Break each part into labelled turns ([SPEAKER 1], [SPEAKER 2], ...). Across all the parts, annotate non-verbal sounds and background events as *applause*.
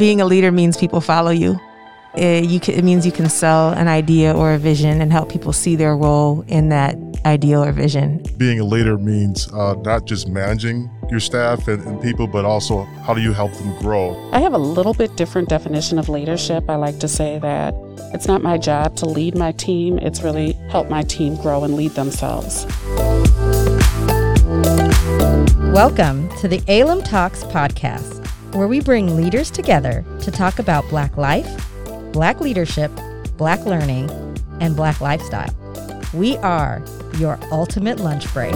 [SPEAKER 1] being a leader means people follow you. It, can, it, means you can sell an idea or a vision and help people see their role in that ideal or vision.
[SPEAKER 2] Being a leader means uh, not just managing your staff and, and, people, but also how do you help them grow?
[SPEAKER 3] I have a little bit different definition of leadership. I like to say that it's not my job to lead my team, it's really help my team grow and lead themselves.
[SPEAKER 4] Welcome to the ALUM Talks podcast where we bring leaders together to talk about Black life, Black leadership, Black learning, and Black lifestyle. We are your ultimate lunch break.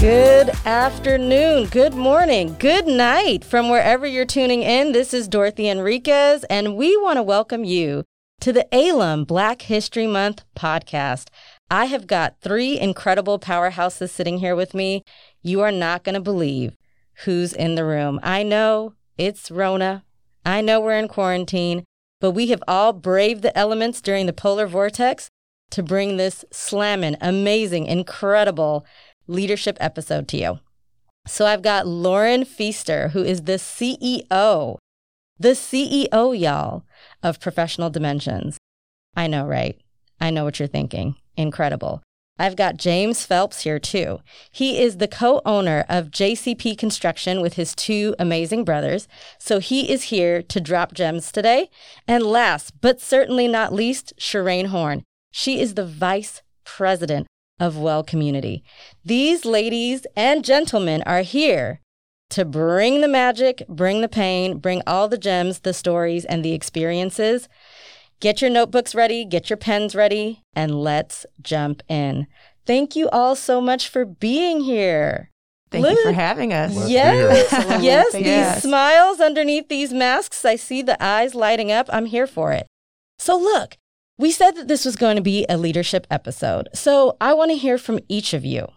[SPEAKER 4] Good afternoon, good morning, good night from wherever you're tuning in. This is Dorothy Enriquez, and we want to welcome you to the ALUM Black History Month podcast. I have got three incredible powerhouses sitting here with me. You are not going to believe who's in the room. I know it's Rona. I know we're in quarantine, but we have all braved the elements during the polar vortex to bring this slamming, amazing, incredible leadership episode to you. So I've got Lauren Feaster, who is the CEO, the CEO, y'all, of Professional Dimensions. I know, right? I know what you're thinking. Incredible. I've got James Phelps here too. He is the co owner of JCP Construction with his two amazing brothers. So he is here to drop gems today. And last, but certainly not least, Shireen Horn. She is the vice president of Well Community. These ladies and gentlemen are here to bring the magic, bring the pain, bring all the gems, the stories, and the experiences Get your notebooks ready, get your pens ready, and let's jump in. Thank you all so much for being here.
[SPEAKER 1] Thank Look. you for having us.
[SPEAKER 3] yes, *laughs* yes, these yes. smiles underneath these masks. I see the eyes lighting up. I'm here for it. So, look, we said that this was going to be a leadership episode. So, I want to hear from each of you.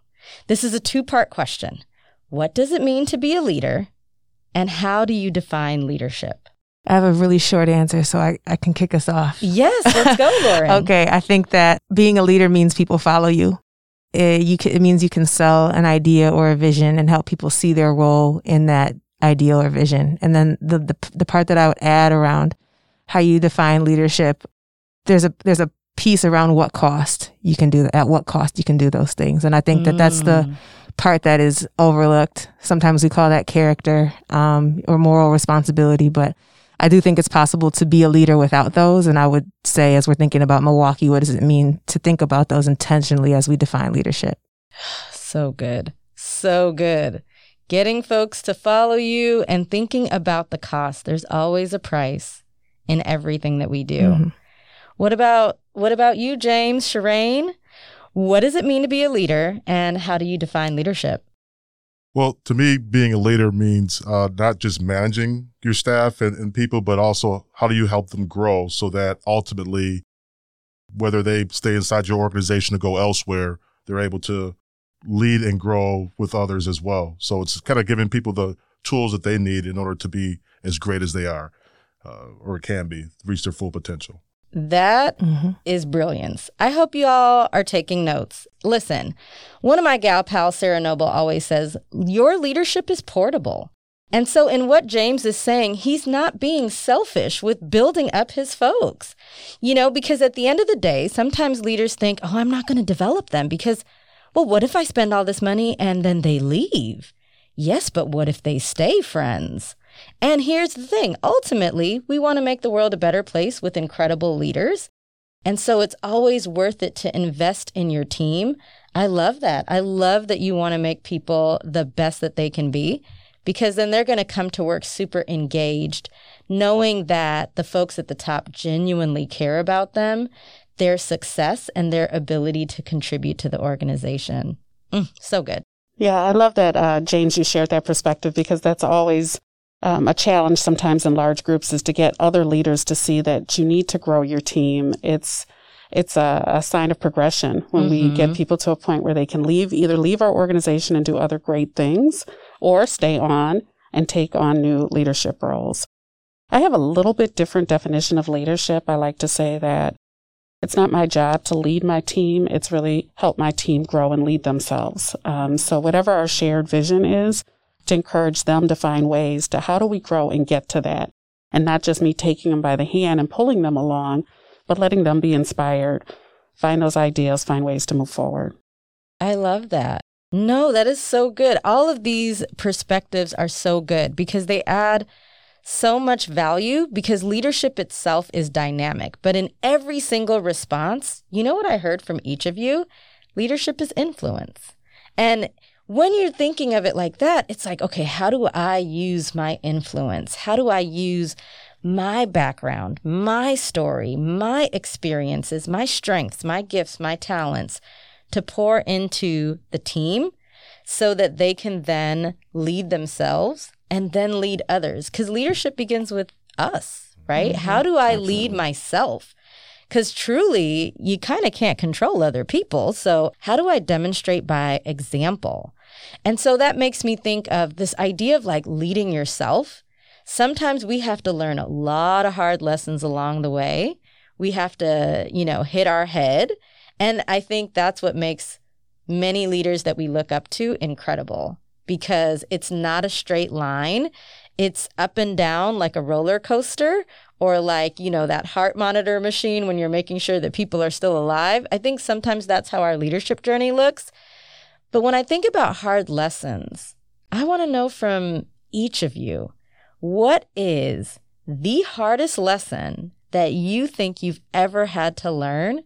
[SPEAKER 3] This is a two part question What does it mean to be a leader? And how do you define leadership?
[SPEAKER 1] I have a really short answer, so I, I can kick us off.
[SPEAKER 3] Yes, let's go, *laughs* Lauren.
[SPEAKER 1] okay, I think that being a leader means people follow you. It, you can, it means you can sell an idea or a vision and help people see their role in that ideal or vision. And then the, the the part that I would add around how you define leadership, there's a there's a piece around what cost you can do that, at what cost you can do those things. And I think that that's the mm. part that is overlooked. Sometimes we call that character um, or moral responsibility, but I do think it's possible to be a leader without those. And I would say, as we're thinking about Milwaukee, what does it mean to think about those intentionally as we define leadership?
[SPEAKER 3] So good. So good. Getting folks to follow you and thinking about the cost. There's always a price in everything that we do. Mm-hmm. What about what about you, James, Shireen? What does it mean to be a leader and how do you define leadership?
[SPEAKER 2] Well, to me, being a leader means uh, not just managing your staff and, and people, but also how do you help them grow so that ultimately, whether they stay inside your organization or go elsewhere, they're able to lead and grow with others as well. So it's kind of giving people the tools that they need in order to be as great as they are, uh, or can be, reach their full potential.
[SPEAKER 3] That mm-hmm. is brilliance. I hope you all are taking notes. Listen, one of my gal pals, Sarah Noble, always says, Your leadership is portable. And so, in what James is saying, he's not being selfish with building up his folks. You know, because at the end of the day, sometimes leaders think, Oh, I'm not going to develop them because, well, what if I spend all this money and then they leave? Yes, but what if they stay friends? And here's the thing ultimately, we want to make the world a better place with incredible leaders. And so it's always worth it to invest in your team. I love that. I love that you want to make people the best that they can be because then they're going to come to work super engaged, knowing that the folks at the top genuinely care about them, their success, and their ability to contribute to the organization. Mm, so good.
[SPEAKER 5] Yeah, I love that, uh, James, you shared that perspective because that's always um, a challenge sometimes in large groups is to get other leaders to see that you need to grow your team. It's it's a, a sign of progression when mm-hmm. we get people to a point where they can leave, either leave our organization and do other great things, or stay on and take on new leadership roles. I have a little bit different definition of leadership. I like to say that it's not my job to lead my team. It's really help my team grow and lead themselves. Um, so whatever our shared vision is, to encourage them to find ways to how do we grow and get to that and not just me taking them by the hand and pulling them along, but letting them be inspired, find those ideas, find ways to move forward.
[SPEAKER 3] I love that. No, that is so good. All of these perspectives are so good because they add so much value because leadership itself is dynamic. But in every single response, you know what I heard from each of you? Leadership is influence. And when you're thinking of it like that, it's like, okay, how do I use my influence? How do I use my background, my story, my experiences, my strengths, my gifts, my talents to pour into the team so that they can then lead themselves and then lead others. Because leadership begins with us, right? Mm-hmm. How do I Absolutely. lead myself? Because truly, you kind of can't control other people. So, how do I demonstrate by example? And so that makes me think of this idea of like leading yourself. Sometimes we have to learn a lot of hard lessons along the way. We have to, you know, hit our head. And I think that's what makes many leaders that we look up to incredible because it's not a straight line. It's up and down like a roller coaster or like, you know, that heart monitor machine when you're making sure that people are still alive. I think sometimes that's how our leadership journey looks. But when I think about hard lessons, I want to know from each of you what is the hardest lesson that you think you've ever had to learn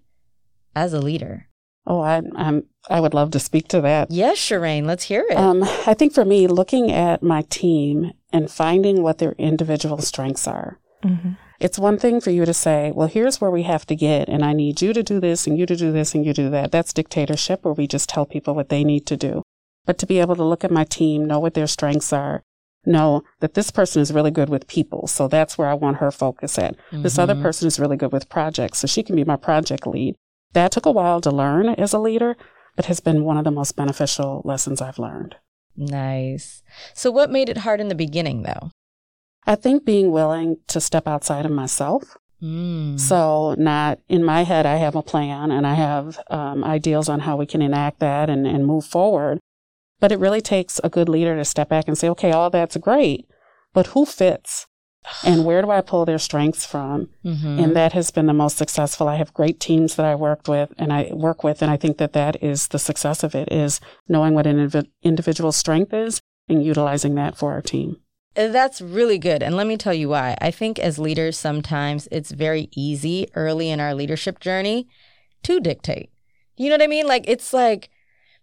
[SPEAKER 3] as a leader?
[SPEAKER 5] Oh, I, I'm, I would love to speak to that.
[SPEAKER 3] Yes, Shireen, let's hear it.
[SPEAKER 5] Um, I think for me, looking at my team and finding what their individual strengths are. Mm-hmm. It's one thing for you to say, well, here's where we have to get, and I need you to do this, and you to do this, and you do that. That's dictatorship, where we just tell people what they need to do. But to be able to look at my team, know what their strengths are, know that this person is really good with people. So that's where I want her focus at. Mm-hmm. This other mm-hmm. person is really good with projects. So she can be my project lead. That took a while to learn as a leader, but has been one of the most beneficial lessons I've learned.
[SPEAKER 3] Nice. So, what made it hard in the beginning, though?
[SPEAKER 5] I think being willing to step outside of myself. Mm. So, not in my head, I have a plan and I have um, ideals on how we can enact that and, and move forward. But it really takes a good leader to step back and say, okay, all that's great, but who fits? and where do I pull their strengths from? Mm-hmm. And that has been the most successful. I have great teams that I worked with and I work with. And I think that that is the success of it is knowing what an inv- individual strength is and utilizing that for our team.
[SPEAKER 3] That's really good. And let me tell you why. I think as leaders, sometimes it's very easy early in our leadership journey to dictate. You know what I mean? Like, it's like,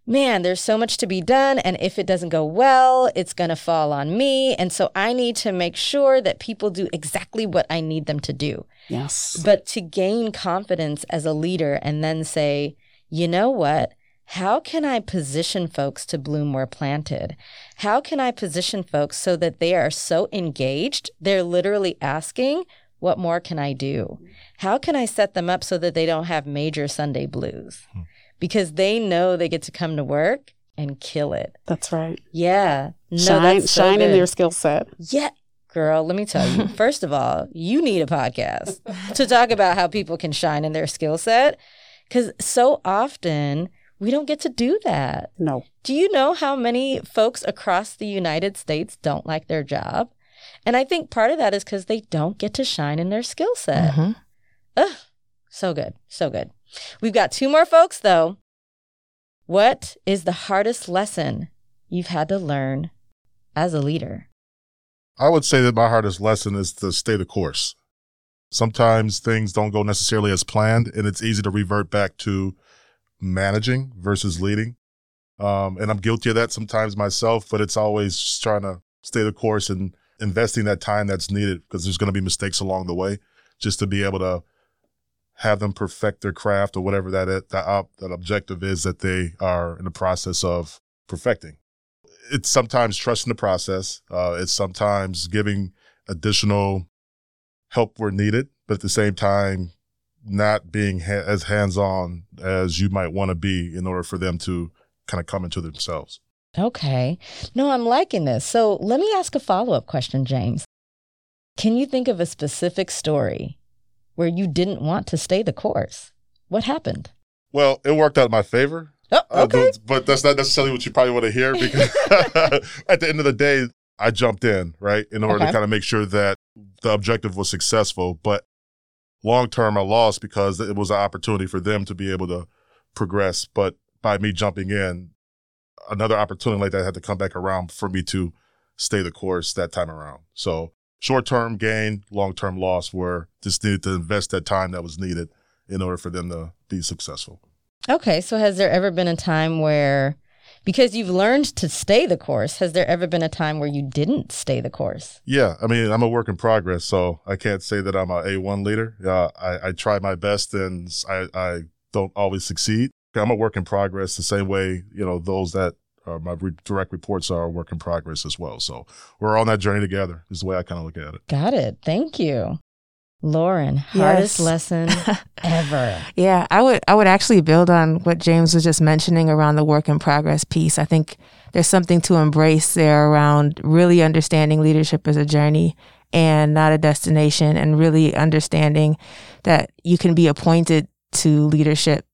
[SPEAKER 3] man, there's so much to be done. And if it doesn't go well, it's going to fall on me. And so I need to make sure that people do exactly what I need them to do.
[SPEAKER 5] Yes.
[SPEAKER 3] But to gain confidence as a leader and then say, you know what? How can I position folks to bloom where planted? How can I position folks so that they are so engaged, they're literally asking, what more can I do? How can I set them up so that they don't have major Sunday blues? Hmm because they know they get to come to work and kill it.
[SPEAKER 5] That's right.
[SPEAKER 3] Yeah.
[SPEAKER 5] No, shine so shine in their skill set.
[SPEAKER 3] Yeah. Girl, let me tell you. *laughs* First of all, you need a podcast to talk about how people can shine in their skill set cuz so often we don't get to do that.
[SPEAKER 5] No.
[SPEAKER 3] Do you know how many folks across the United States don't like their job? And I think part of that is because they don't get to shine in their skill set. Mm-hmm. Ugh, so good. So good. We've got two more folks, though. What is the hardest lesson you've had to learn as a leader?
[SPEAKER 2] I would say that my hardest lesson is to stay the course. Sometimes things don't go necessarily as planned, and it's easy to revert back to managing versus leading. Um, and I'm guilty of that sometimes myself, but it's always just trying to stay the course and investing that time that's needed because there's going to be mistakes along the way just to be able to have them perfect their craft or whatever that that, uh, that objective is that they are in the process of perfecting. It's sometimes trusting the process. Uh, it's sometimes giving additional help where needed, but at the same time, not being ha- as hands on as you might want to be in order for them to kind of come into themselves.
[SPEAKER 3] Okay. No, I'm liking this. So let me ask a follow up question, James. Can you think of a specific story where you didn't want to stay the course. What happened?
[SPEAKER 2] Well, it worked out in my favor.
[SPEAKER 3] Oh, okay. Uh,
[SPEAKER 2] but that's not necessarily what you probably want to hear because *laughs* at the end of the day, I jumped in, right, in order okay. to kind of make sure that the objective was successful, but long term I lost because it was an opportunity for them to be able to progress. But by me jumping in, another opportunity like that had to come back around for me to stay the course that time around. So short term gain, long term loss, where just needed to invest that time that was needed in order for them to be successful.
[SPEAKER 3] Okay, so has there ever been a time where because you've learned to stay the course, has there ever been a time where you didn't stay the course?
[SPEAKER 2] Yeah, I mean, I'm a work in progress, so I can't say that I'm a A1 leader. Uh, I, I try my best and I, I don't always succeed. I'm a work in progress the same way, you know, those that uh, my re- direct reports are a work in progress as well. So we're on that journey together is the way I kind of look at it.
[SPEAKER 3] Got it. Thank you. Lauren, hardest
[SPEAKER 1] Yes.
[SPEAKER 3] lesson *laughs* ever.
[SPEAKER 1] Yeah, I would I would actually build on what James was just mentioning around the work in progress piece. I think there's something to embrace there around really understanding leadership as a journey and not a destination and really understanding that you can be appointed to leadership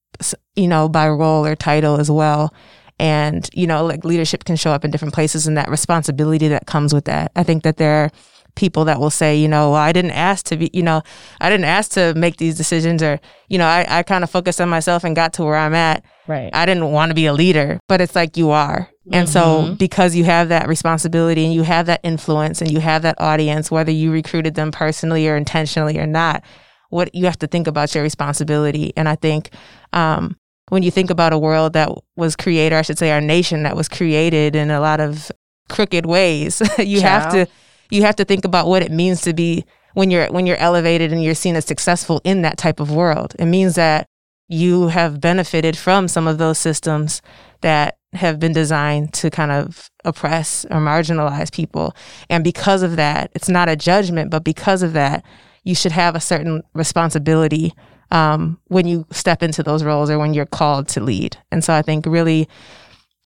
[SPEAKER 1] you know by role or title as well and you know like leadership can show up in different places and that responsibility that comes with that. I think that there are people that will say, you know, well, I didn't ask to be, you know, I didn't ask to make these decisions or, you know, I, I kind of focused on myself and got to where I'm at.
[SPEAKER 3] Right.
[SPEAKER 1] I didn't want to be a leader, but it's like you are. And so
[SPEAKER 3] Mhm.
[SPEAKER 1] because you have that responsibility and you have that influence and you have that audience, whether you recruited them personally or intentionally or not, what you have to think about your responsibility. And I think, um, when you think about a world that was created, or I should say our nation that was created in a lot of crooked ways, *laughs* you have to you have to think about what it means to be when you're when you're elevated and you're seen as successful in that type of world. It means that you have benefited from some of those systems that have been designed to kind of oppress or marginalize people. And because of that, it's not a judgment, but because of that, you should have a certain responsibility um, when you step into those roles or when you're called to lead. And so I think really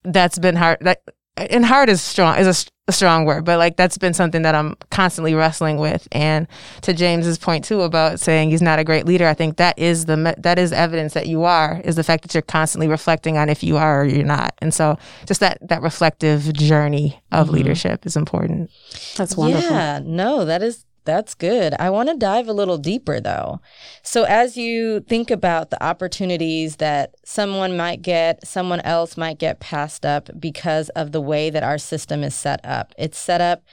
[SPEAKER 1] that's been hard. That and hard is strong is a, s- a strong word, but like that's been something that I'm constantly wrestling with. And to James's point too about saying he's not a great leader, I think that is the that is evidence that you are is the fact that you're constantly reflecting on if you are or you're not. And so just that that reflective journey of mm-hmm. leadership is important.
[SPEAKER 5] That's wonderful.
[SPEAKER 3] Yeah, no, that is that's good. I want to dive a little deeper though. So as you think about the opportunities that someone might get, someone else might get passed up because of the way that our system is set up. It's set up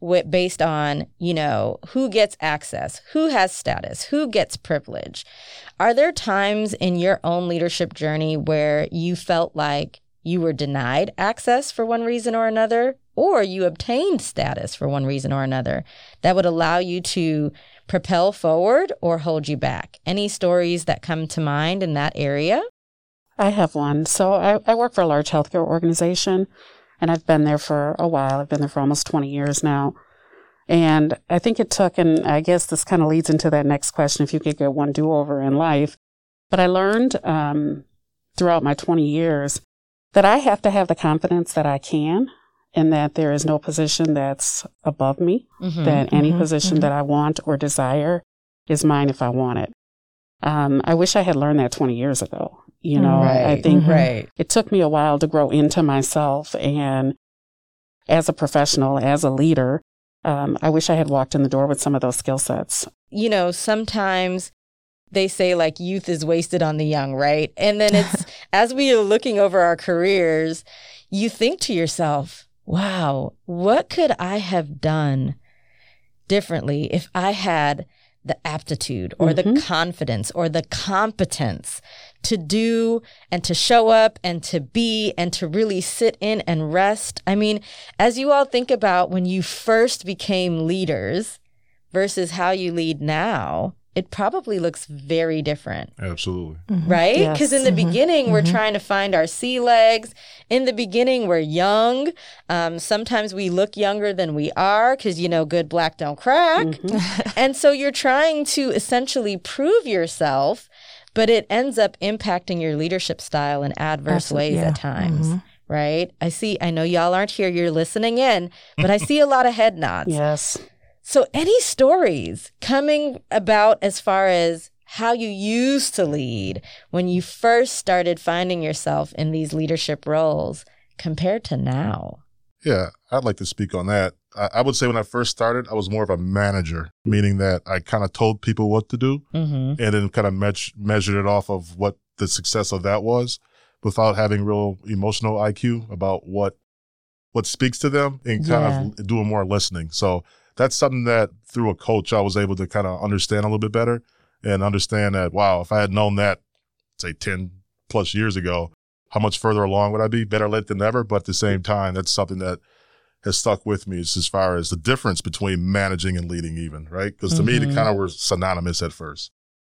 [SPEAKER 3] with, based on, you know, who gets access, who has status, who gets privilege. Are there times in your own leadership journey where you felt like you were denied access for one reason or another, or you obtained status for one reason or another that would allow you to propel forward or hold you back? Any stories that come to mind in that area?
[SPEAKER 5] I have one. So I, I work for a large healthcare organization, and I've been there for a while. I've been there for almost 20 years now. And I think it took, and I guess this kind of leads into that next question if you could get one do over in life. But I learned um, throughout my 20 years that I have to have the confidence that I can and that there is no position that's above me,
[SPEAKER 3] Mhm.
[SPEAKER 5] that any
[SPEAKER 1] mhm,
[SPEAKER 5] position
[SPEAKER 1] mhm.
[SPEAKER 5] that I want or desire is mine if I want it. Um, I wish I had learned that 20 years ago. You know, I think
[SPEAKER 1] Mhm.
[SPEAKER 3] right.
[SPEAKER 5] it took me a while to grow into myself and as a professional, as a leader, um, I wish I had walked in the door with some of those skill sets.
[SPEAKER 3] you know, sometimes they say like youth is wasted on the young, right? And then it's *laughs* as we are looking over our careers, you think to yourself, wow, what could I have done differently if I had the aptitude or the
[SPEAKER 5] Mhm.
[SPEAKER 3] confidence or the competence to do and to show up and to be and to really sit in and rest? I mean, as you all think about when you first became leaders, versus how you lead now, it probably looks very different,
[SPEAKER 2] Absolutely.
[SPEAKER 3] right?
[SPEAKER 5] Yes.
[SPEAKER 3] Because in the
[SPEAKER 1] Mhm.
[SPEAKER 3] beginning, we're
[SPEAKER 1] Mhm.
[SPEAKER 3] trying to find our sea legs. In the beginning, we're young. Um, sometimes we look younger than we are because, you know, good black don't crack.
[SPEAKER 5] Mhm. *laughs*
[SPEAKER 3] And so you're trying to essentially prove yourself, but it ends up impacting your leadership style in adverse
[SPEAKER 1] Absolute-
[SPEAKER 3] ways
[SPEAKER 1] yeah.
[SPEAKER 3] at times.
[SPEAKER 1] Mhm.
[SPEAKER 3] Right. I see, I know y'all aren't here, you're listening in, but I see a lot of head nods.
[SPEAKER 5] Yes.
[SPEAKER 3] So, any stories coming about as far as how you used to lead when you first started finding yourself in these leadership roles compared to now?
[SPEAKER 2] Yeah, I'd like to speak on that. I, I would say when I first started, I was more of a manager, meaning that I kind of told people what to do
[SPEAKER 3] Mm-hmm.
[SPEAKER 2] and then kind of me- measured it off of what the success of that was without having real emotional IQ about what what speaks to them and kind of doing more listening. So that's something that through a coach I was able to kind of understand a little bit better and understand that wow, if I had known that say 10 plus years ago, how much further along would I be? Better late than never, but at the same time that's something that has stuck with me as far as the difference between managing and leading even, right? Because to me
[SPEAKER 3] Mhm.
[SPEAKER 2] they kind of were synonymous at first.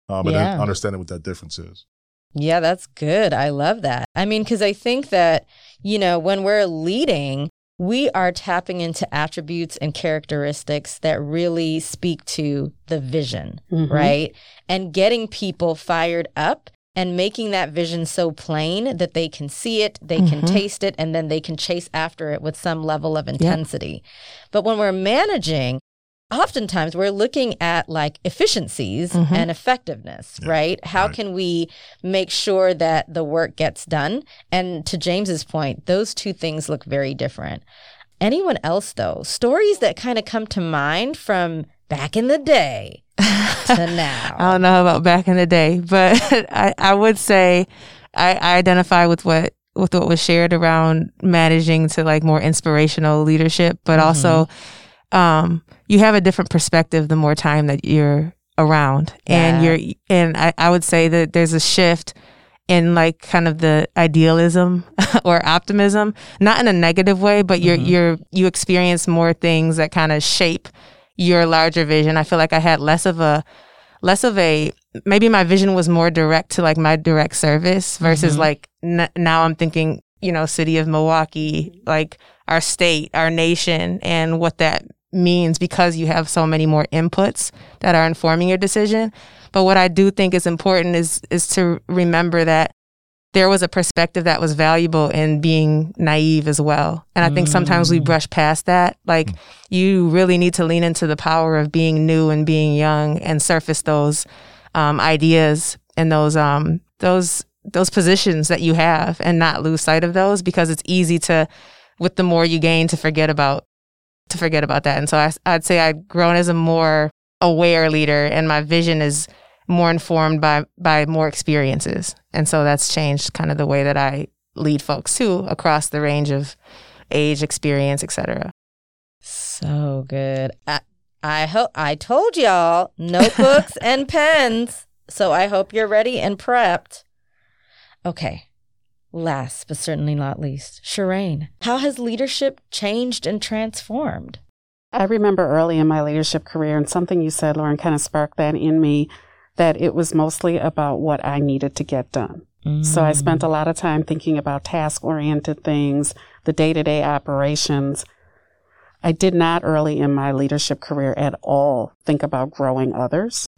[SPEAKER 2] Um, and
[SPEAKER 3] Yeah.
[SPEAKER 2] then understanding what that difference is.
[SPEAKER 3] Yeah, that's good. I love that. I mean, because I think that, you know, when we're leading, we are tapping into attributes and characteristics that really speak to the vision,
[SPEAKER 5] Mhm.
[SPEAKER 3] right? And getting people fired up and making that vision so plain that they can see it, they can
[SPEAKER 1] Mhm.
[SPEAKER 3] taste it, and then they can chase after it with some level of intensity. But when we're managing, oftentimes we're looking at like efficiencies
[SPEAKER 1] Mhm.
[SPEAKER 3] and effectiveness,
[SPEAKER 2] Yeah,
[SPEAKER 3] right? How
[SPEAKER 2] right.
[SPEAKER 3] can we make sure that the work gets done? And to James's point, those two things look very different. Anyone else though, stories that kind of come to mind from back in the day to *laughs* now.
[SPEAKER 1] I don't know about back in the day, but *laughs* I, I would say I, I identify with what with what was shared around managing to like more inspirational leadership, but also um, you have a different perspective the more time that you're around, and you're and I, I would say that there's a shift in like kind of the idealism *laughs* or optimism, not in a negative way, but you're
[SPEAKER 3] Mhm.
[SPEAKER 1] you're you experience more things that kind of shape your larger vision. I feel like I had less of a less of a maybe my vision was more direct to like my direct service versus
[SPEAKER 3] Mhm.
[SPEAKER 1] like n- now I'm thinking, you know, city of Milwaukee, like our state, our nation and what that means because you have so many more inputs that are informing your decision. But what I do think is important is is to remember that there was a perspective that was valuable in being naive as well. And I think sometimes we
[SPEAKER 3] Mm.
[SPEAKER 1] brush past that. Like you really need to lean into the power of being new and being young and surface those um, ideas and those um, those those positions that you have and not lose sight of those because it's easy to with the more you gain to forget about to forget about that. And so I, I'd say I've grown as a more aware leader and my vision is more informed by by more experiences. And so that's changed kind of the way that I lead folks too across the range of age, experience, etc.
[SPEAKER 3] So good. I, I hope I told y'all notebooks *laughs* and pens. So I hope you're ready and prepped. Okay. Last but certainly not least, Shireen, how has leadership changed and transformed?
[SPEAKER 5] I remember early in my leadership career, and something you said, Lauren, kind of sparked that in me that it was mostly about what I needed to get done. So I spent a mm. lot of time thinking about task oriented things, the day to day operations. I did not early in my leadership career at all think about growing others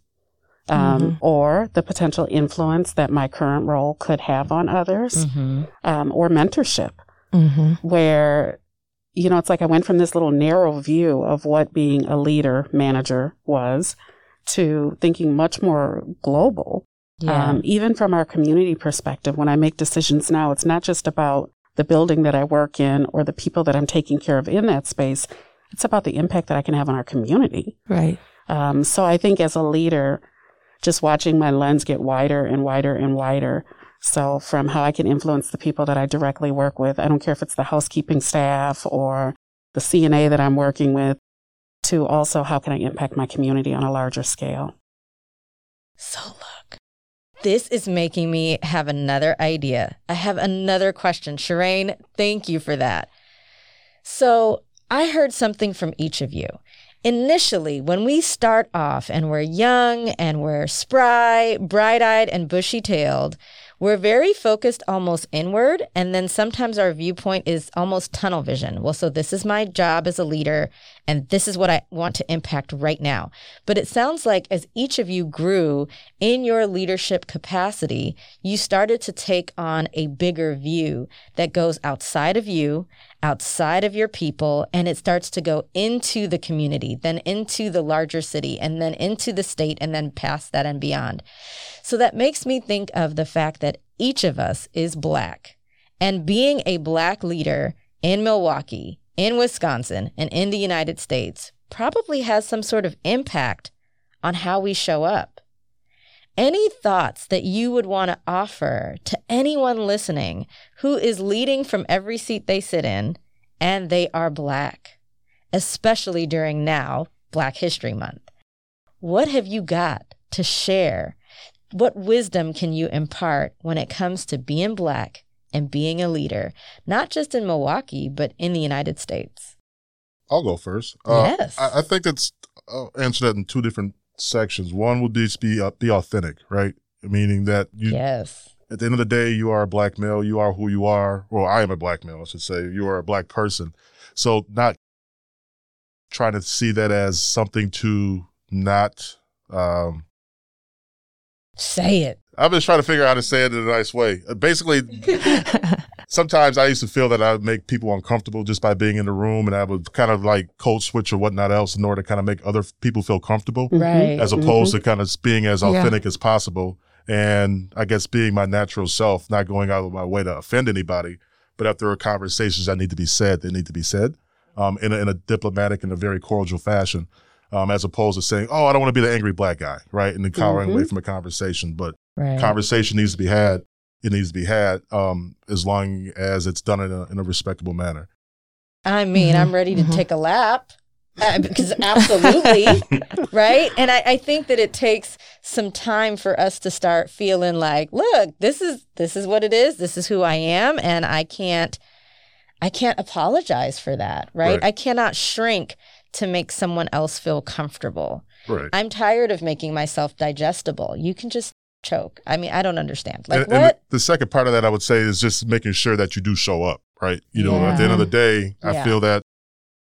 [SPEAKER 5] um,
[SPEAKER 1] Mhm.
[SPEAKER 5] or the potential influence that my current role could have on others
[SPEAKER 3] Mm-hmm.
[SPEAKER 5] um, or mentorship
[SPEAKER 1] Mm-hmm.
[SPEAKER 5] where you know it's like i went from this little narrow view of what being a leader manager was to thinking much more global
[SPEAKER 3] Yeah.
[SPEAKER 5] um, even from our community perspective when i make decisions now it's not just about the building that i work in or the people that i'm taking care of in that space it's about the impact that i can have on our community
[SPEAKER 1] Right.
[SPEAKER 5] um, so i think as a leader just watching my lens get wider and wider and wider so from how I can influence the people that I directly work with, I don't care if it's the housekeeping staff or the CNA that I'm working with, to also how can I impact my community on a larger scale.
[SPEAKER 3] So look, this is making me have another idea. I have another question. Shireen, thank you for that. So I heard something from each of you. Initially, when we start off and we're young and we're spry, bright eyed, and bushy tailed, we're very focused almost inward. And then sometimes our viewpoint is almost tunnel vision. Well, so this is my job as a leader, and this is what I want to impact right now. But it sounds like as each of you grew in your leadership capacity, you started to take on a bigger view that goes outside of you, outside of your people, and it starts to go into the community, then into the larger city, and then into the state, and then past that and beyond. So that makes me think of the fact that each of us is Black. And being a Black leader in Milwaukee in Wisconsin and in the United States probably has some sort of impact on how we show up. Any thoughts that you would want to offer to anyone listening who is leading from every seat they sit in and they are Black, especially during now Black History Month? What have you got to share? What wisdom can you impart when it comes to being Black and being a leader, not just in Milwaukee, but in the United States?
[SPEAKER 2] I'll go first. Uh,
[SPEAKER 3] yes.
[SPEAKER 2] I, I think it's uh, answer that in two different sections. One would just be uh, be authentic, right? Meaning that you,
[SPEAKER 3] yes.
[SPEAKER 2] At the end of the day, you are a black male. You are who you are. Well, I am a black male, I should say. You are a black person. So not trying to see that as something to not um,
[SPEAKER 3] say it.
[SPEAKER 2] I'm just trying to figure out how to say it in a nice way. Uh, basically, *laughs* sometimes I used to feel that I would make people uncomfortable just by being in the room, and I would kind of like code switch or whatnot else in order to kind of make other people feel comfortable,
[SPEAKER 3] right?
[SPEAKER 2] As opposed mm-hmm. to kind of being as authentic yeah. as possible, and I guess being my natural self, not going out of my way to offend anybody. But if there are conversations that need to be said, they need to be said um, in, a, in a diplomatic and a very cordial fashion. Um, as opposed to saying, "Oh, I don't want to be the angry black guy," right, and then cowering mm-hmm. away from a conversation. But right. conversation needs to be had it needs to be had um, as long as it's done in a, in a respectable manner.
[SPEAKER 3] I mean, mm-hmm. I'm ready to mm-hmm. take a lap uh, because absolutely, *laughs* right? And I, I think that it takes some time for us to start feeling like, look, this is this is what it is. This is who I am, and I can't I can't apologize for that, right? right. I cannot shrink to make someone else feel comfortable.
[SPEAKER 2] Right.
[SPEAKER 3] I'm tired of making myself digestible. You can just choke? I mean, I don't understand. Like
[SPEAKER 2] and,
[SPEAKER 3] what?
[SPEAKER 2] And the, second part of that, I would say, is just making sure that you do show up, right? You know, at the end of the day, I yeah. feel that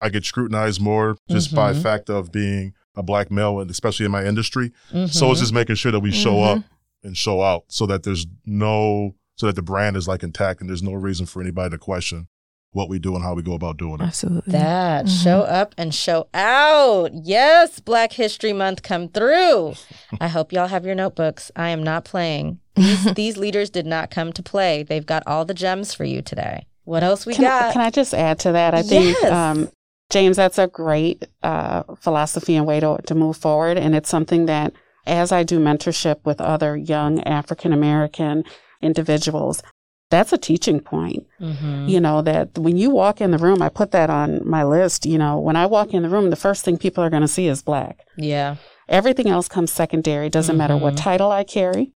[SPEAKER 2] I get scrutinized more just mm-hmm. by fact of being a black male, and especially in my industry. Mm-hmm. So it's just making sure that we show mm-hmm. up and show out, so that there's no, so that the brand is like intact, and there's no reason for anybody to question what we do and how we go about doing it.
[SPEAKER 1] Absolutely.
[SPEAKER 3] That mm-hmm. show up and show out. Yes, Black History Month come through. *laughs* I hope y'all have your notebooks. I am not playing. These, *laughs* these leaders did not come to play. They've got all the gems for you today. What else we
[SPEAKER 5] can
[SPEAKER 3] got?
[SPEAKER 5] I, can I just add to that? I think yes. um, James, that's a great uh, philosophy and way to, to move forward. And it's something that as I do mentorship with other young African American individuals, that's a teaching point. Mm-hmm. You know, that when you walk in the room, I put that on my list. You know, when I walk in the room, the first thing people are going to see is black.
[SPEAKER 3] Yeah.
[SPEAKER 5] Everything else comes secondary. It doesn't mm-hmm. matter what mm-hmm. title I carry.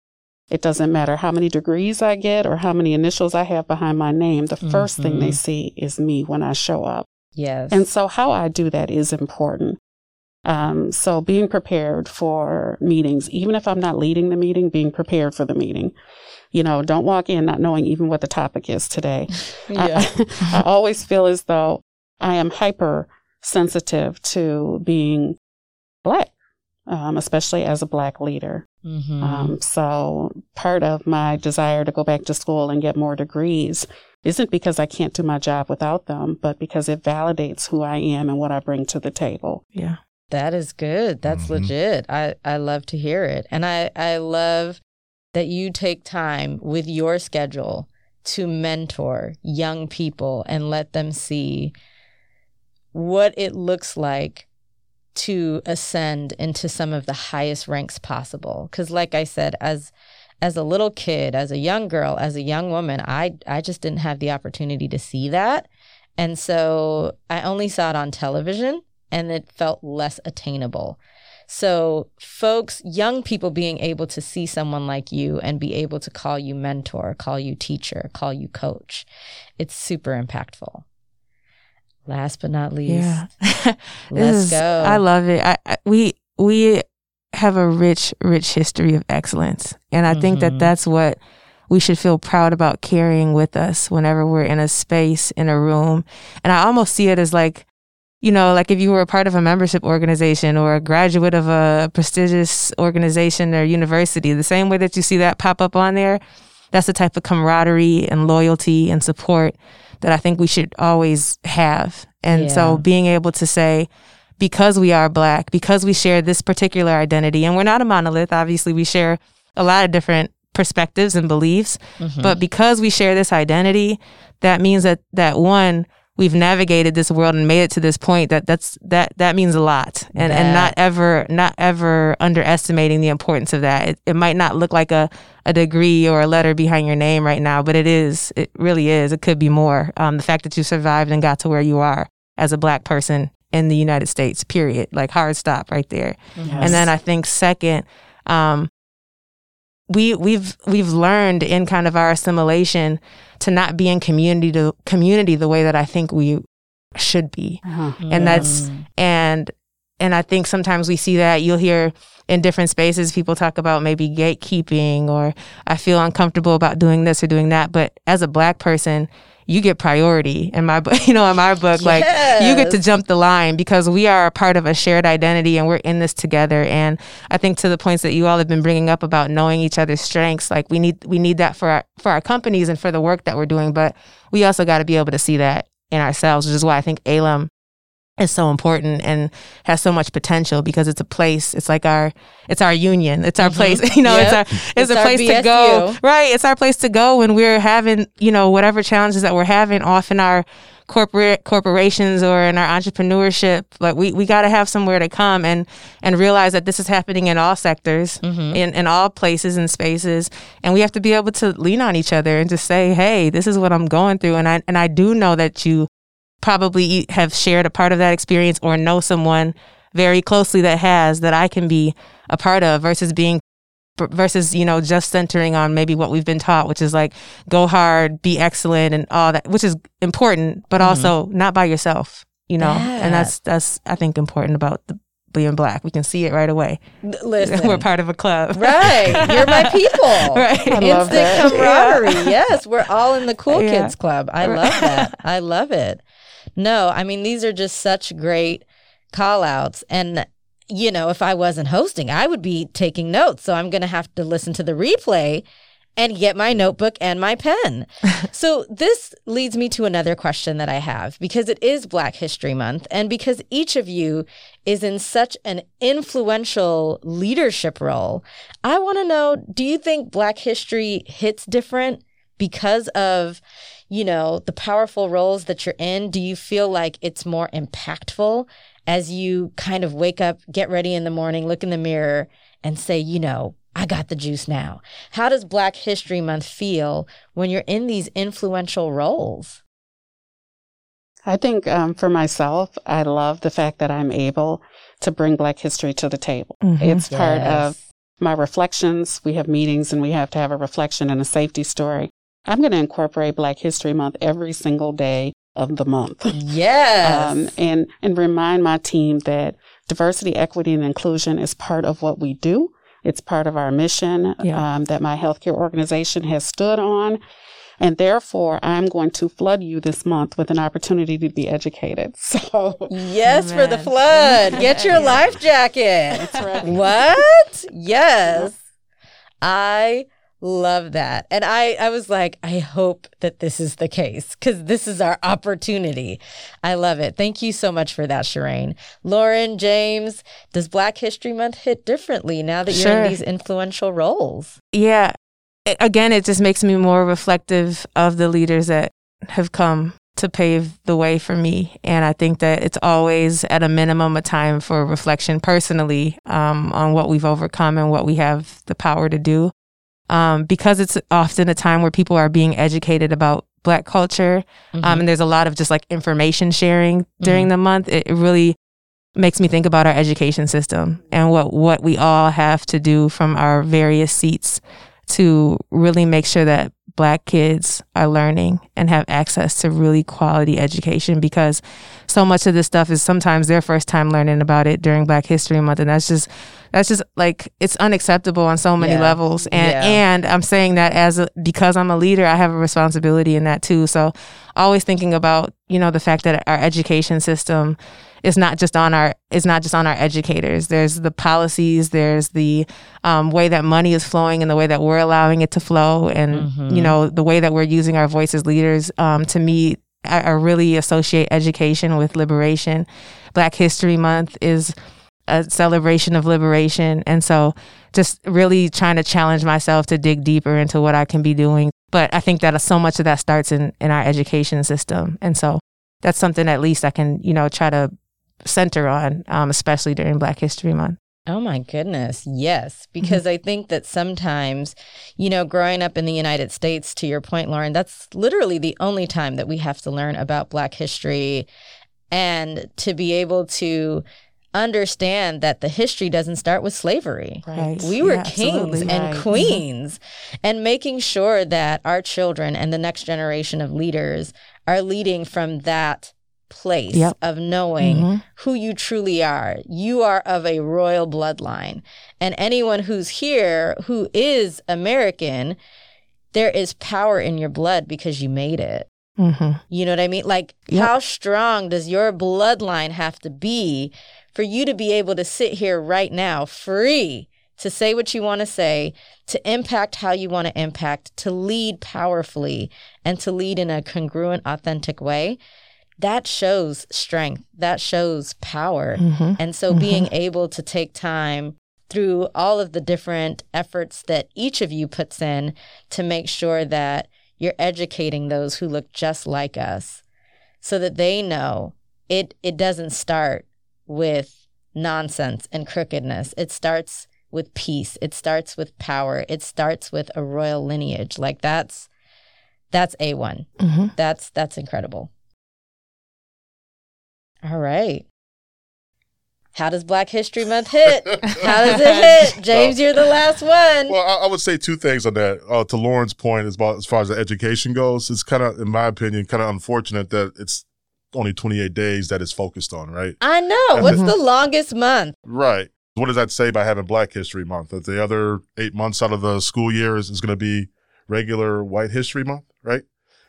[SPEAKER 5] It doesn't matter how many degrees I get or how many initials I have behind my name. The 1st mm-hmm. thing they mm-hmm. see is me when I show up.
[SPEAKER 3] Yes.
[SPEAKER 5] And so how I do that is important. Um, so being prepared for meetings, even if I'm not leading the meeting, being prepared for the meeting. You know, don't walk in not knowing even what the topic is today. *laughs* yeah. I, *laughs* I always feel as though I am hyper sensitive to being black, um, especially as a black leader. Mm-hmm. Um, so part of my desire to go back to school and get more degrees isn't because I can't do my job without them, but because it validates who I am and what I bring to the table.
[SPEAKER 1] Yeah.
[SPEAKER 3] That is good. That's mm-hmm. legit. I, I love to hear it. And I, I love that you take time with your schedule to mentor young people and let them see what it looks like to ascend into some of the highest ranks possible. Because like i said as as a little kid as a young girl as a young woman i i just didn't have the opportunity to see that. And so i only saw it on television and it felt less attainable so, folks, young people being able to see someone like you and be able to call you mentor, call you teacher, call you coach, it's super impactful. Last but not least, *laughs* yeah. let's is, go.
[SPEAKER 1] I love it. I, I, we we have a rich, rich history of excellence, and I mm-hmm. think that mm-hmm. that's what we should feel proud about carrying with us whenever we're in a space in a room. And I almost see it as like you know, like if you were a part of a membership organization or a graduate of a prestigious organization or university, the same way that you see that pop up on there, that's the type of camaraderie and loyalty and support that I think we should always have. And yeah. so being able to say, because we are Black, because we share this particular identity, and we're not a monolith, obviously, we share a lot of different perspectives and beliefs, mm-hmm. but because we share this identity, that means that, that one, we've navigated this world and made it to this point that that's that that means a lot. And and not ever not ever underestimating the importance of that. It, it might not look like a a degree or a letter behind your name right now but it is it really is. It could be more. Um, the fact that you survived and got to where you are as a black person in the united states period. Like hard stop right there. Yes. and then i think second um, we we've we've learned in kind of our assimilation to not be in community to community the way that I think we should be. Uh-huh. And that's and and I think sometimes we see that you'll hear in different spaces people talk about maybe gatekeeping or I feel uncomfortable about doing this or doing that, but as a black person, you get priority in my book, *laughs* you know, in my book, yes. like you get to jump the line because we are a part of a shared identity and we're in this together. And I think to the points that you all have been bringing up about knowing each other's strengths, like we need, we need that for our, for our companies and for the work that we're doing. But we also got to be able to see that in ourselves, which is why I think ALUM is so important and has so much potential because it's a place it's like our it's our union it's our mm-hmm. place *laughs* you know yep. it's our it's, it's a place to go right it's our place to go when we're having you know whatever challenges that we're having off in our corporate corporations or in our entrepreneurship like we, we got to have somewhere to come and and realize that this is happening in all sectors mm-hmm. in, in all places and spaces and we have to be able to lean on each other and just say hey this is what i'm going through and i and i do know that you probably have shared a part of that experience or know someone very closely that has that I can be a part of versus being versus you know just centering on maybe what we've been taught which is like go hard be excellent and all that which is important but mm-hmm. also not by yourself you know? Yeah. and that's that's i think important about the, being black. We can see it right away. *laughs*
[SPEAKER 3] Listen
[SPEAKER 1] we're part of a club.
[SPEAKER 3] Right. You're my people. *laughs* Right. Instant camaraderie. *laughs* Yeah. yes we're all in the cool yeah. kids club. I love that. I love it no, I mean, these are just such great call outs. And, you know, if I wasn't hosting, I would be taking notes. So I'm going to have to listen to the replay and get my notebook and my pen. *laughs* so this leads me to another question that I have because it is Black History Month and because each of you is in such an influential leadership role. I want to know, do you think Black history hits different because of you know, the powerful roles that you're in, do you feel like it's more impactful as you kind of wake up, get ready in the morning, look in the mirror, and say, you know, I got the juice now? How does Black History Month feel when you're in these influential roles?
[SPEAKER 5] I think um, for myself, I love the fact that I'm able to bring Black history to the table. Mm-hmm. It's yes. part of my reflections. We have meetings and we have to have a reflection and a safety story. I'm going to incorporate Black History Month every single day of the month.
[SPEAKER 3] Yes. um,
[SPEAKER 5] and, and remind my team that diversity, equity, and inclusion is part of what we do. It's part of our mission yeah. um, that my healthcare organization has stood on. And therefore, I'm going to flood you this month with an opportunity to be educated. *laughs* So,
[SPEAKER 3] yes, Amen. for the flood. Get *laughs* your life jacket. That's right. What? *laughs* Yes. I Love that. And I, I was like, I hope that this is the case because this is our opportunity. I love it. Thank you so much for that, Sharane. Lauren, James, does Black History Month hit differently now that you're in these influential roles?
[SPEAKER 1] Yeah. Again, it just makes me more reflective of the leaders that have come to pave the way for me. And I think that it's always at a minimum a time for reflection personally um, on what we've overcome and what we have the power to do um, because it's often a time where people are being educated about Black culture, um, mm-hmm. um, and there's a lot of just like information sharing during mm-hmm. the month. It, it really makes me think about our education system and what what we all have to do from our various seats to really make sure that black kids are learning and have access to really quality education because so much of this stuff is sometimes their first time learning about it during black history month and that's just that's just like it's unacceptable on so many yeah. levels and yeah. and i'm saying that as a, because i'm a leader i have a responsibility in that too so always thinking about you know the fact that our education system is not just on our is not just on our educators there's the policies there's the um, way that money is flowing and the way that we're allowing it to flow and mm-hmm. you know the way that we're using our voice as leaders um, to me I, I really associate education with liberation black history month is a celebration of liberation. And so just really trying to challenge myself to dig deeper into what I can be doing. But I think that so much of that starts in, in our education system. And so that's something at least I can, you know, try to center on, um, especially during Black History Month.
[SPEAKER 3] Oh my goodness. Yes. Because I think that sometimes, you know, growing up in the United States, to your point, Lauren, that's literally the only time that we have to learn about Black history and to be able to understand that the history doesn't start with slavery.
[SPEAKER 1] Right.
[SPEAKER 3] We were
[SPEAKER 1] Yeah,
[SPEAKER 3] kings
[SPEAKER 1] absolutely.
[SPEAKER 3] and
[SPEAKER 5] Right.
[SPEAKER 3] queens, and making sure that our children and the next generation of leaders are leading from that place
[SPEAKER 1] Yep.
[SPEAKER 3] of knowing
[SPEAKER 1] Mhm.
[SPEAKER 3] who you truly are. You are of a royal bloodline. And anyone who's here who is American, there is power in your blood because you made it.
[SPEAKER 1] Mhm.
[SPEAKER 3] You know what I mean? Like,
[SPEAKER 1] Yep.
[SPEAKER 3] how strong does your bloodline have to be for you to be able to sit here right now free to say what you want to say, to impact how you want to impact, to lead powerfully, and to lead in a congruent, authentic way? That shows strength. That shows power.
[SPEAKER 1] Mhm.
[SPEAKER 3] And so being able to take time through all of the different efforts that each of you puts in to make sure that you're educating those who look just like us so that they know it it doesn't start with nonsense and crookedness. It starts with peace. It starts with power. It starts with a royal lineage. Like that's that's A1.
[SPEAKER 1] Mhm.
[SPEAKER 3] That's that's incredible. All right. How does Black History Month hit? How does it hit? *laughs* James, you're the last one.
[SPEAKER 2] Well, I, I would say two things on that. Uh, to Lauren's point, as, about, as far as the education goes, it's kind of, in my opinion, kind of unfortunate that it's only 28 days that it's focused on, right?
[SPEAKER 3] I know. What's
[SPEAKER 1] Mhm.
[SPEAKER 3] the longest month?
[SPEAKER 2] Right. What does that say by having Black History Month? That the other eight months out of the school year is, is going to be regular White History Month, right?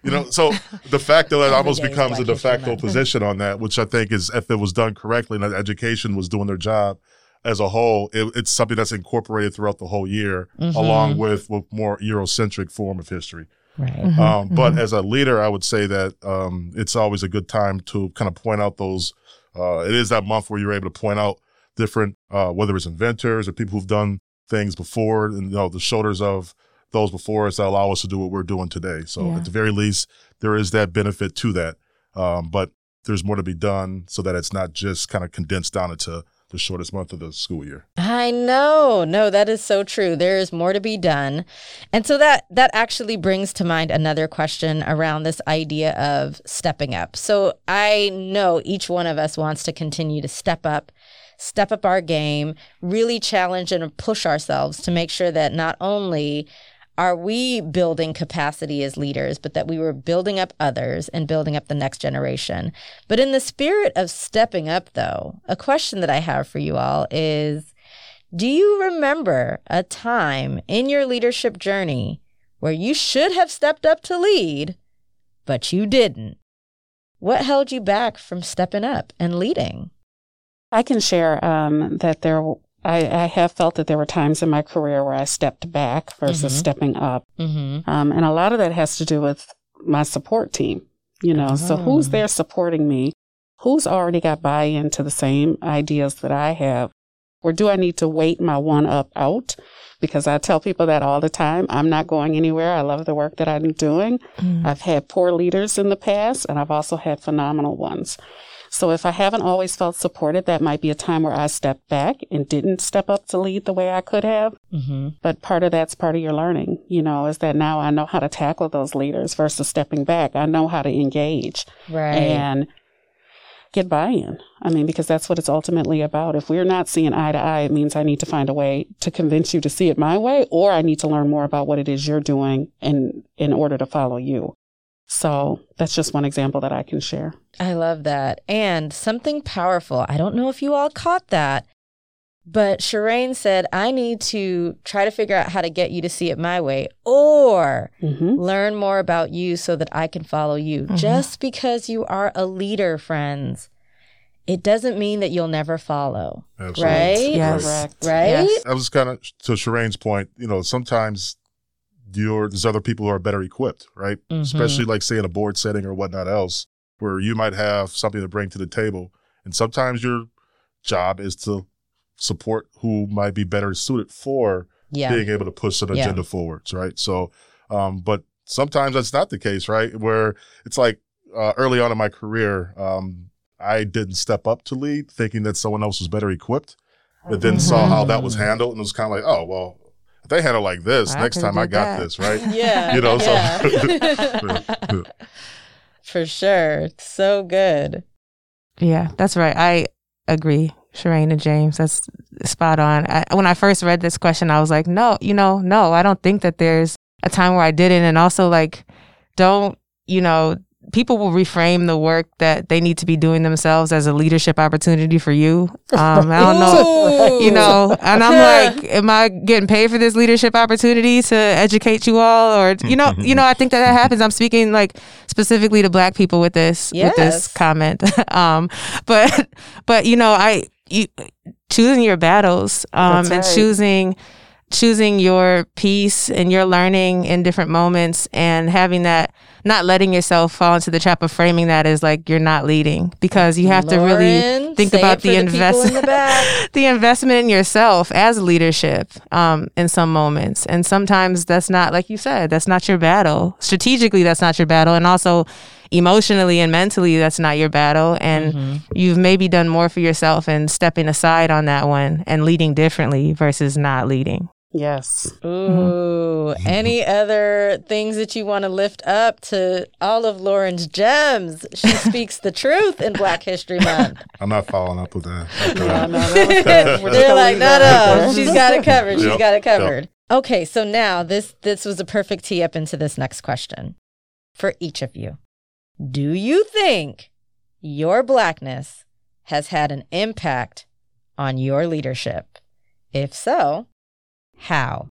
[SPEAKER 2] You know, *laughs* so the fact that
[SPEAKER 3] it
[SPEAKER 2] almost becomes a de facto *laughs* position on that, which I think is if it was done correctly and education was doing their job as a whole, it, it's something that's incorporated throughout the whole year,
[SPEAKER 3] Mhm.
[SPEAKER 2] along with with more Eurocentric form of history.
[SPEAKER 3] Right.
[SPEAKER 1] Mhm.
[SPEAKER 2] Um, but
[SPEAKER 1] Mhm.
[SPEAKER 2] as a leader, I would say that um, it's always a good time to kind of point out those. Uh, it is that month where you're able to point out different, uh, whether it's inventors or people who've done things before, and you know the shoulders of those before us that allow us to do what we're doing today. So
[SPEAKER 1] Yeah.
[SPEAKER 2] at the very least, there is that benefit to that. Um, but there's more to be done so that it's not just kind of condensed down into the shortest month of the school year.
[SPEAKER 3] I know. No, that is so true. There is more to be done. And so that that actually brings to mind another question around this idea of stepping up. So I know each one of us wants to continue to step up, step up our game, really challenge and push ourselves to make sure that not only are we building capacity as leaders, but that we were building up others and building up the next generation. But in the spirit of stepping up, though, a question that I have for you all is Do you remember a time in your leadership journey where you should have stepped up to lead, but you didn't? What held you back from stepping up and leading?
[SPEAKER 5] I can share um, that there. I, I have felt that there were times in my career where I stepped back versus
[SPEAKER 3] Mhm.
[SPEAKER 5] stepping up,
[SPEAKER 3] Mm-hmm.
[SPEAKER 5] um, and a lot of that has to do with my support team. You know, so who's
[SPEAKER 3] Oh.
[SPEAKER 5] there supporting me? Who's already got buy-in to the same ideas that I have? Or do I need to wait my one up out? Because I tell people that all the time. I'm not going anywhere. I love the work that I'm doing.
[SPEAKER 1] Mm.
[SPEAKER 5] I've had poor leaders in the past, and I've also had phenomenal ones. So if I haven't always felt supported, that might be a time where I stepped back and didn't step up to lead the way I could have.
[SPEAKER 3] Mm-hmm.
[SPEAKER 5] But part of that's part of your learning, you know, is that now I know how to tackle those leaders versus stepping back. I know how to engage
[SPEAKER 3] Right.
[SPEAKER 5] and get buy-in. I mean, because that's what it's ultimately about. If we're not seeing eye to eye, it means I need to find a way to convince you to see it my way, or I need to learn more about what it is you're doing in in order to follow you. So that's just one example that I can share.
[SPEAKER 3] I love that. And something powerful. I don't know if you all caught that, but Shireen said, I need to try to figure out how to get you to see it my way or
[SPEAKER 5] hmm
[SPEAKER 3] learn more about you so that I can follow you.
[SPEAKER 1] Mhm.
[SPEAKER 3] Just because you are a leader, friends, it doesn't mean that you'll never follow. Right?
[SPEAKER 1] Yes.
[SPEAKER 5] Correct.
[SPEAKER 3] Right?
[SPEAKER 1] Yes.
[SPEAKER 2] I was kind of to Shireen's point. You know, sometimes you're, there's other people who are better equipped, right?
[SPEAKER 3] Mhm.
[SPEAKER 2] Especially like say in a board setting or whatnot else, where you might have something to bring to the table, and sometimes your job is to support who might be better suited for
[SPEAKER 3] Yeah.
[SPEAKER 2] being able to push an
[SPEAKER 3] Yeah.
[SPEAKER 2] agenda forwards, right? So, um, but sometimes that's not the case, right? Where it's like uh, early on in my career, um, I didn't step up to lead, thinking that someone else was better equipped. But then saw how that was handled, and was kind of like, oh well, they handle like this,
[SPEAKER 1] I
[SPEAKER 2] next time I got
[SPEAKER 1] that.
[SPEAKER 2] this, right? *laughs*
[SPEAKER 3] Yeah.
[SPEAKER 2] You know, so- *laughs* *laughs*
[SPEAKER 3] For sure. So good.
[SPEAKER 1] Yeah, that's right. I agree, Shireen and James. That's spot on. I, when I first read this question, I was like, no, you know, no, I don't think that there's a time where I didn't. And also, like, don't, you know, people will reframe the work that they need to be doing themselves as a leadership opportunity for you. Um, I don't know. You know, and I'm like, am I getting paid for this leadership opportunity to educate you all, or *laughs* you know, you know, I think that that happens. I'm speaking like specifically to Black people with this with this comment. *laughs* um, but but you know, I you choosing your battles um,
[SPEAKER 5] That's
[SPEAKER 1] and choosing choosing your peace and your learning in different moments and having that not letting yourself fall into the trap of framing that as like you're not leading because you have to really think about
[SPEAKER 3] it for
[SPEAKER 1] the
[SPEAKER 3] people in
[SPEAKER 1] investment
[SPEAKER 3] the *laughs*
[SPEAKER 1] the investment in yourself as leadership um, in some moments. And sometimes that's not, like you said, that's not your battle. Strategically, that's not your battle. And also emotionally and mentally, that's not your battle. And
[SPEAKER 3] Mm-hmm.
[SPEAKER 1] you've maybe done more for yourself and stepping aside on that one and leading differently versus not leading.
[SPEAKER 5] Yes.
[SPEAKER 3] Ooh, any other things that you want to lift up to all of Lauren's gems? She *laughs* speaks the truth in Black History Month.
[SPEAKER 2] I'm not following up with that. *laughs* After *laughs*
[SPEAKER 5] Yeah,
[SPEAKER 2] that.
[SPEAKER 5] no, that was good. We're just
[SPEAKER 3] They're like,
[SPEAKER 5] leave
[SPEAKER 3] no,
[SPEAKER 5] that
[SPEAKER 3] no,
[SPEAKER 5] right
[SPEAKER 3] she's
[SPEAKER 5] there.
[SPEAKER 3] got it covered. She's
[SPEAKER 2] Yep,
[SPEAKER 3] got it
[SPEAKER 2] yep.
[SPEAKER 3] covered. Okay, so now this this was a perfect tee up into this next question for each of you. Do you think your blackness has had an impact on your leadership? If so, how?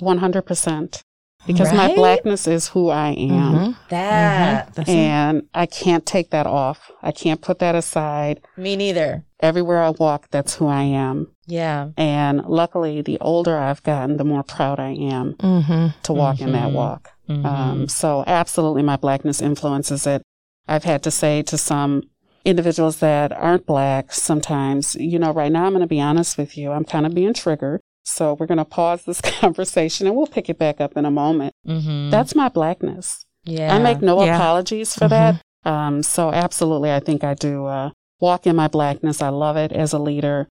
[SPEAKER 5] 100%. Because my blackness is who I am.
[SPEAKER 1] Mhm.
[SPEAKER 3] That
[SPEAKER 1] That's it.
[SPEAKER 5] And I can't take that off. I can't put that aside.
[SPEAKER 3] me neither.
[SPEAKER 5] Everywhere I walk, that's who I am.
[SPEAKER 3] Yeah.
[SPEAKER 5] And luckily, the older I've gotten, the more proud I am
[SPEAKER 1] Mhm.
[SPEAKER 5] to walk in that
[SPEAKER 3] Mhm.
[SPEAKER 5] walk.
[SPEAKER 3] Mhm.
[SPEAKER 5] Um, so, absolutely, my blackness influences it. I've had to say to some individuals that aren't black sometimes, you know, right now, I'm going to be honest with you, I'm kind of being triggered. So, we're going to pause this *laughs* conversation and we'll pick it back up in a moment.
[SPEAKER 3] Mhm.
[SPEAKER 5] That's my blackness.
[SPEAKER 3] yeah.
[SPEAKER 5] I make no
[SPEAKER 1] Yeah.
[SPEAKER 5] apologies for
[SPEAKER 1] Mhm.
[SPEAKER 5] that. Um, so, absolutely, I think I do uh, walk in my blackness. I love it as a leader.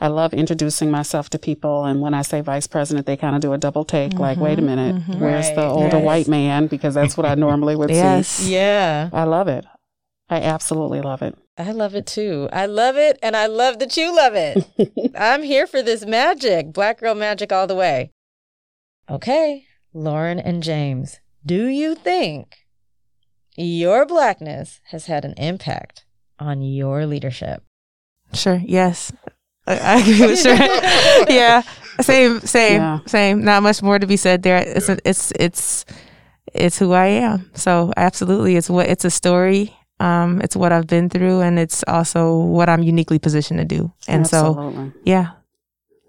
[SPEAKER 5] I love introducing myself to people. And when I say vice president, they kind of do a double take like,
[SPEAKER 1] Mhm,
[SPEAKER 5] wait a minute,
[SPEAKER 1] mhm.
[SPEAKER 5] where's the older
[SPEAKER 3] right.
[SPEAKER 5] white man? Because that's what I normally would see. *laughs*
[SPEAKER 1] Yes.
[SPEAKER 3] Yeah.
[SPEAKER 5] I love it. I absolutely love it.
[SPEAKER 3] I love it too. I love it and I love that you love it. *laughs* I'm here for this magic. Black girl magic all the way. Okay, Lauren and James, do you think your blackness has had an impact on your leadership?
[SPEAKER 1] Sure. Yes. I, I agree with *laughs* sure. yeah. Same. Same.
[SPEAKER 5] Yeah.
[SPEAKER 1] Same. Not much more to be said there. It's a, it's it's it's who I am. So absolutely, it's what it's a story. Um, it's what I've been through, and it's also what I'm uniquely positioned to do. And so, yeah,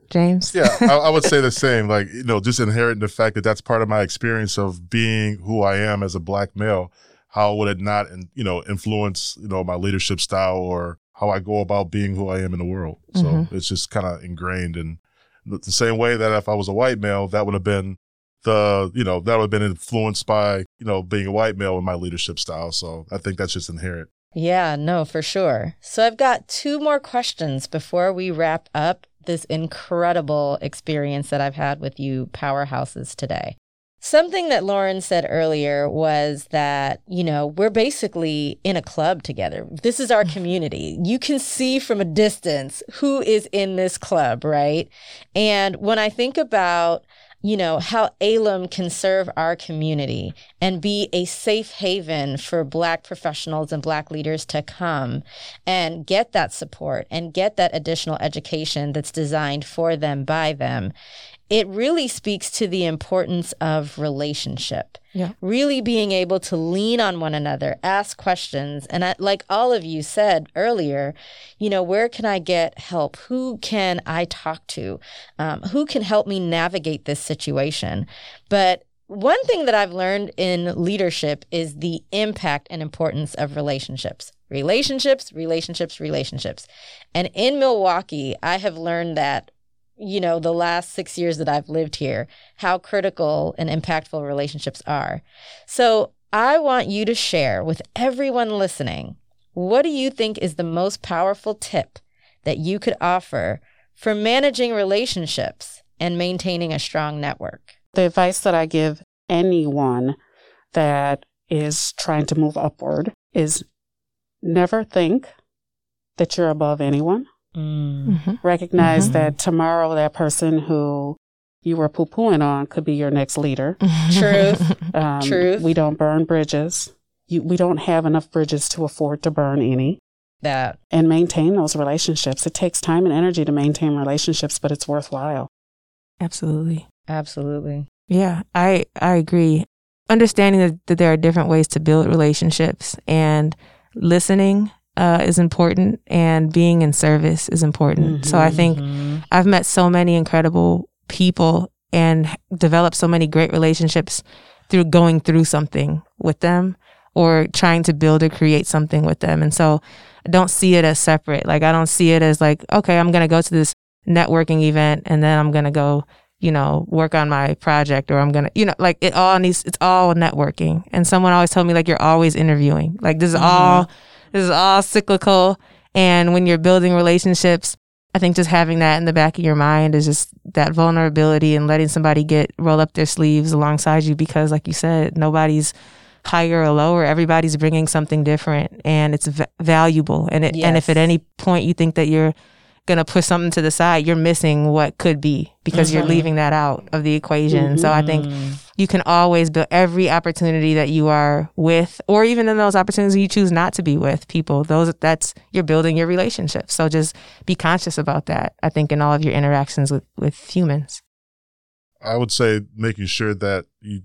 [SPEAKER 1] James.
[SPEAKER 2] yeah, I, I would say the *laughs* same. Like, you know, just inheriting the fact that that's part of my experience of being who I am as a black male. How would it not, in- you know, influence, you know, my leadership style or how I go about being who I am in the world? So
[SPEAKER 1] Mhm.
[SPEAKER 2] it's just kind of ingrained. And the the same way that if I was a white male, that would have been the, you know, that would have been influenced by, you know, being a white male in my leadership style. So I think that's just inherent.
[SPEAKER 3] Yeah, no, for sure. So I've got two more questions before we wrap up this incredible experience that I've had with you powerhouses today. Something that Lauren said earlier was that, you know, we're basically in a club together. This is our *laughs* community. You can see from a distance who is in this club, right? And when I think about you know, how Alum can serve our community and be a safe haven for Black professionals and Black leaders to come and get that support and get that additional education that's designed for them by them. It really speaks to the importance of relationship.
[SPEAKER 1] Yeah.
[SPEAKER 3] Really being able to lean on one another, ask questions. And I, like all of you said earlier, you know, where can I get help? Who can I talk to? Um, who can help me navigate this situation? But one thing that I've learned in leadership is the impact and importance of relationships. Relationships, relationships, relationships. And in Milwaukee, I have learned that, you know, the last six years that I've lived here, how critical and impactful relationships are. So I want you to share with everyone listening what do you think is the most powerful tip that you could offer for managing relationships and maintaining a strong network?
[SPEAKER 5] The advice that I give anyone that is trying to move upward is never think that you're above anyone. Mm-hmm. Recognize mm-hmm. that tomorrow that person who you were poo pooing on could be your next leader.
[SPEAKER 3] Truth. *laughs* Um, Truth.
[SPEAKER 5] We don't burn bridges. You, we don't have enough bridges to afford to burn any.
[SPEAKER 3] That.
[SPEAKER 5] And maintain those relationships. It takes time and energy to maintain relationships, but it's worthwhile.
[SPEAKER 1] Absolutely.
[SPEAKER 3] Absolutely.
[SPEAKER 1] Yeah, I, I agree. Understanding that, that there are different ways to build relationships and listening uh, is important and being in service is important. Mm-hmm, so I think mm-hmm. I've met so many incredible people and developed so many great relationships through going through something with them or trying to build or create something with them. And so I don't see it as separate. Like I don't see it as like, okay, I'm going to go to this networking event and then I'm going to go, you know, work on my project or I'm going to, you know, like it all needs, it's all networking. And someone always told me like, you're always interviewing. Like this is mm-hmm. all, this is all cyclical. And when you're building relationships, I think just having that in the back of your mind is just that vulnerability and letting somebody get roll up their sleeves alongside you because, like you said, nobody's higher or lower. Everybody's bringing something different, and it's v- valuable. And it, yes. and if at any point you think that you're gonna push something to the side, you're missing what could be because mm-hmm. you're leaving that out of the equation. Mm-hmm. So I think mm-hmm. you can always build every opportunity that you are with, or even in those opportunities you choose not to be with people. Those that's you're building your relationship. So just be conscious about that. I think in all of your interactions with with humans.
[SPEAKER 2] I would say making sure that you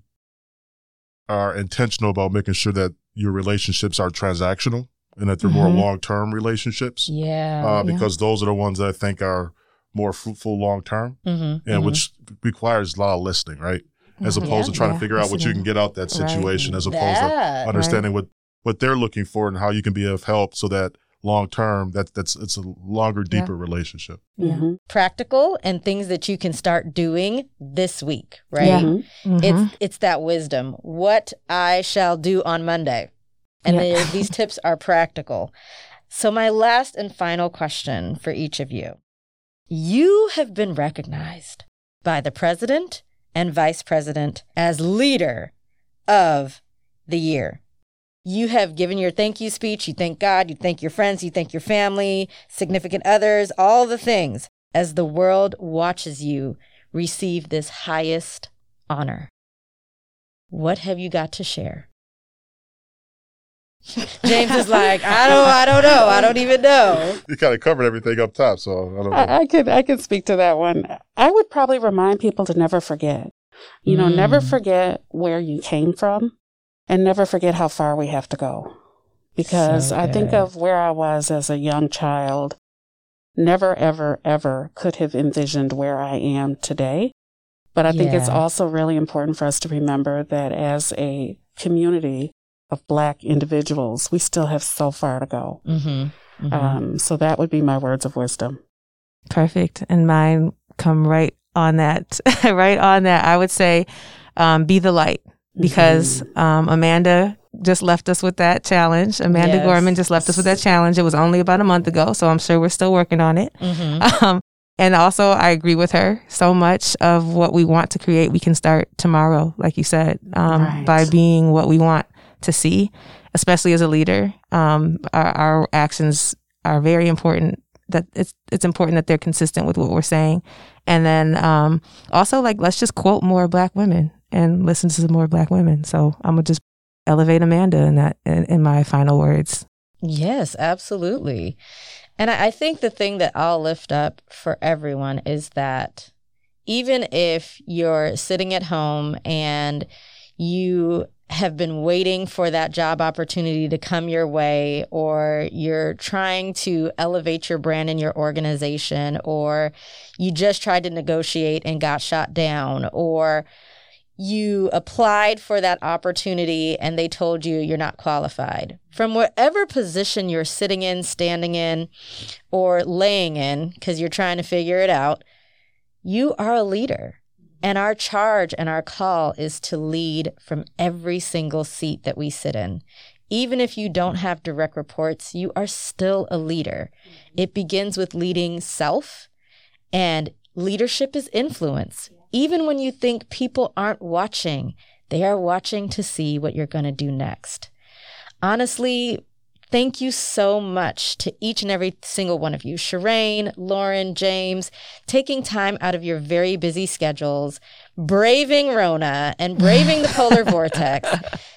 [SPEAKER 2] are intentional about making sure that your relationships are transactional and that they're mm-hmm. more long term relationships.
[SPEAKER 3] Yeah.
[SPEAKER 2] Uh, because yeah. those are the ones that I think are more fruitful long term mm-hmm. and mm-hmm. which requires a lot of listening, right? As mm-hmm. opposed yeah, to trying yeah. to figure out what you can get out that situation, right. as opposed that, to understanding right. what, what they're looking for and how you can be of help so that long term that that's it's a longer deeper yeah. relationship
[SPEAKER 3] mm-hmm. practical and things that you can start doing this week right yeah. mm-hmm. it's it's that wisdom what i shall do on monday and yeah. these tips are practical. So, my last and final question for each of you you have been recognized by the president and vice president as leader of the year. You have given your thank you speech. You thank God, you thank your friends, you thank your family, significant others, all the things as the world watches you receive this highest honor. What have you got to share? James is like, I don't, I don't know, I don't even know.
[SPEAKER 2] You kind of covered everything up top, so I don't know. I,
[SPEAKER 5] I could, I could speak to that one. I would probably remind people to never forget. You know, mm. never forget where you came from, and never forget how far we have to go. Because so I think of where I was as a young child. Never, ever, ever could have envisioned where I am today. But I yeah. think it's also really important for us to remember that as a community, of Black individuals, we still have so far to go. Mm-hmm. Mm-hmm. Um, so that would be my words of wisdom.
[SPEAKER 1] Perfect. And mine come right on that, *laughs* right on that. I would say um, be the light because mm-hmm. um, Amanda just left us with that challenge. Amanda yes. Gorman just left us with that challenge. It was only about a month ago, so I'm sure we're still working on it. Mm-hmm. *laughs* Um, and also, I agree with her. So much of what we want to create, we can start tomorrow, like you said, um, right. by being what we want to see, especially as a leader. Um, our, our actions are very important. That it's it's important that they're consistent with what we're saying, and then um, also like let's just quote more Black women and listen to some more Black women. So I'm gonna just elevate Amanda in that in, in my final words.
[SPEAKER 3] Yes, absolutely. And I, I think the thing that I'll lift up for everyone is that even if you're sitting at home and you have been waiting for that job opportunity to come your way, or you're trying to elevate your brand in your organization, or you just tried to negotiate and got shot down, or you applied for that opportunity and they told you you're not qualified. From whatever position you're sitting in, standing in, or laying in, because you're trying to figure it out, you are a leader. And our charge and our call is to lead from every single seat that we sit in. Even if you don't have direct reports, you are still a leader. Mm-hmm. It begins with leading self, and leadership is influence. Even when you think people aren't watching, they are watching to see what you're going to do next. Honestly, thank you so much to each and every single one of you Shireen, Lauren, James, taking time out of your very busy schedules, braving Rona and braving the polar *laughs* vortex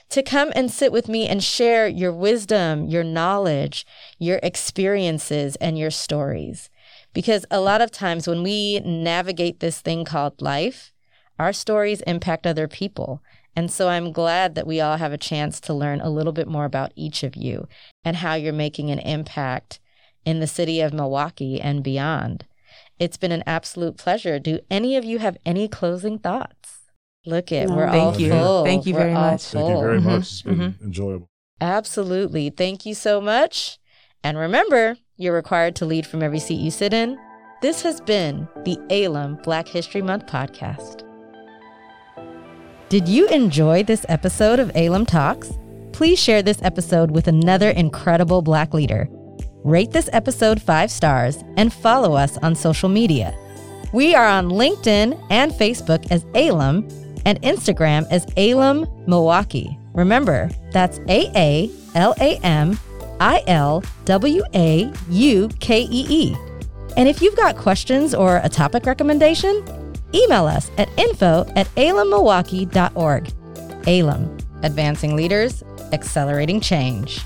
[SPEAKER 3] to come and sit with me and share your wisdom, your knowledge, your experiences, and your stories. Because a lot of times when we navigate this thing called life, our stories impact other people. And so I'm glad that we all have a chance to learn a little bit more about each of you and how you're making an impact in the city of Milwaukee and beyond. It's been an absolute pleasure. Do any of you have any closing thoughts? Look at, no, we're
[SPEAKER 1] thank
[SPEAKER 3] all
[SPEAKER 1] you.
[SPEAKER 3] full.
[SPEAKER 1] Thank you
[SPEAKER 3] we're
[SPEAKER 1] very much.
[SPEAKER 3] Full.
[SPEAKER 2] Thank you very mm-hmm. much. It's been mm-hmm. enjoyable.
[SPEAKER 3] Absolutely. Thank you so much. And remember, you're required to lead from every seat you sit in. This has been the ALUM Black History Month podcast. Did you enjoy this episode of ALUM Talks? Please share this episode with another incredible Black leader. Rate this episode five stars and follow us on social media. We are on LinkedIn and Facebook as ALUM and Instagram as ALUM Milwaukee. Remember, that's A A L A M I L W A U K E E. And if you've got questions or a topic recommendation, email us at info at alummilwaukee.org. ALUM, advancing leaders, accelerating change.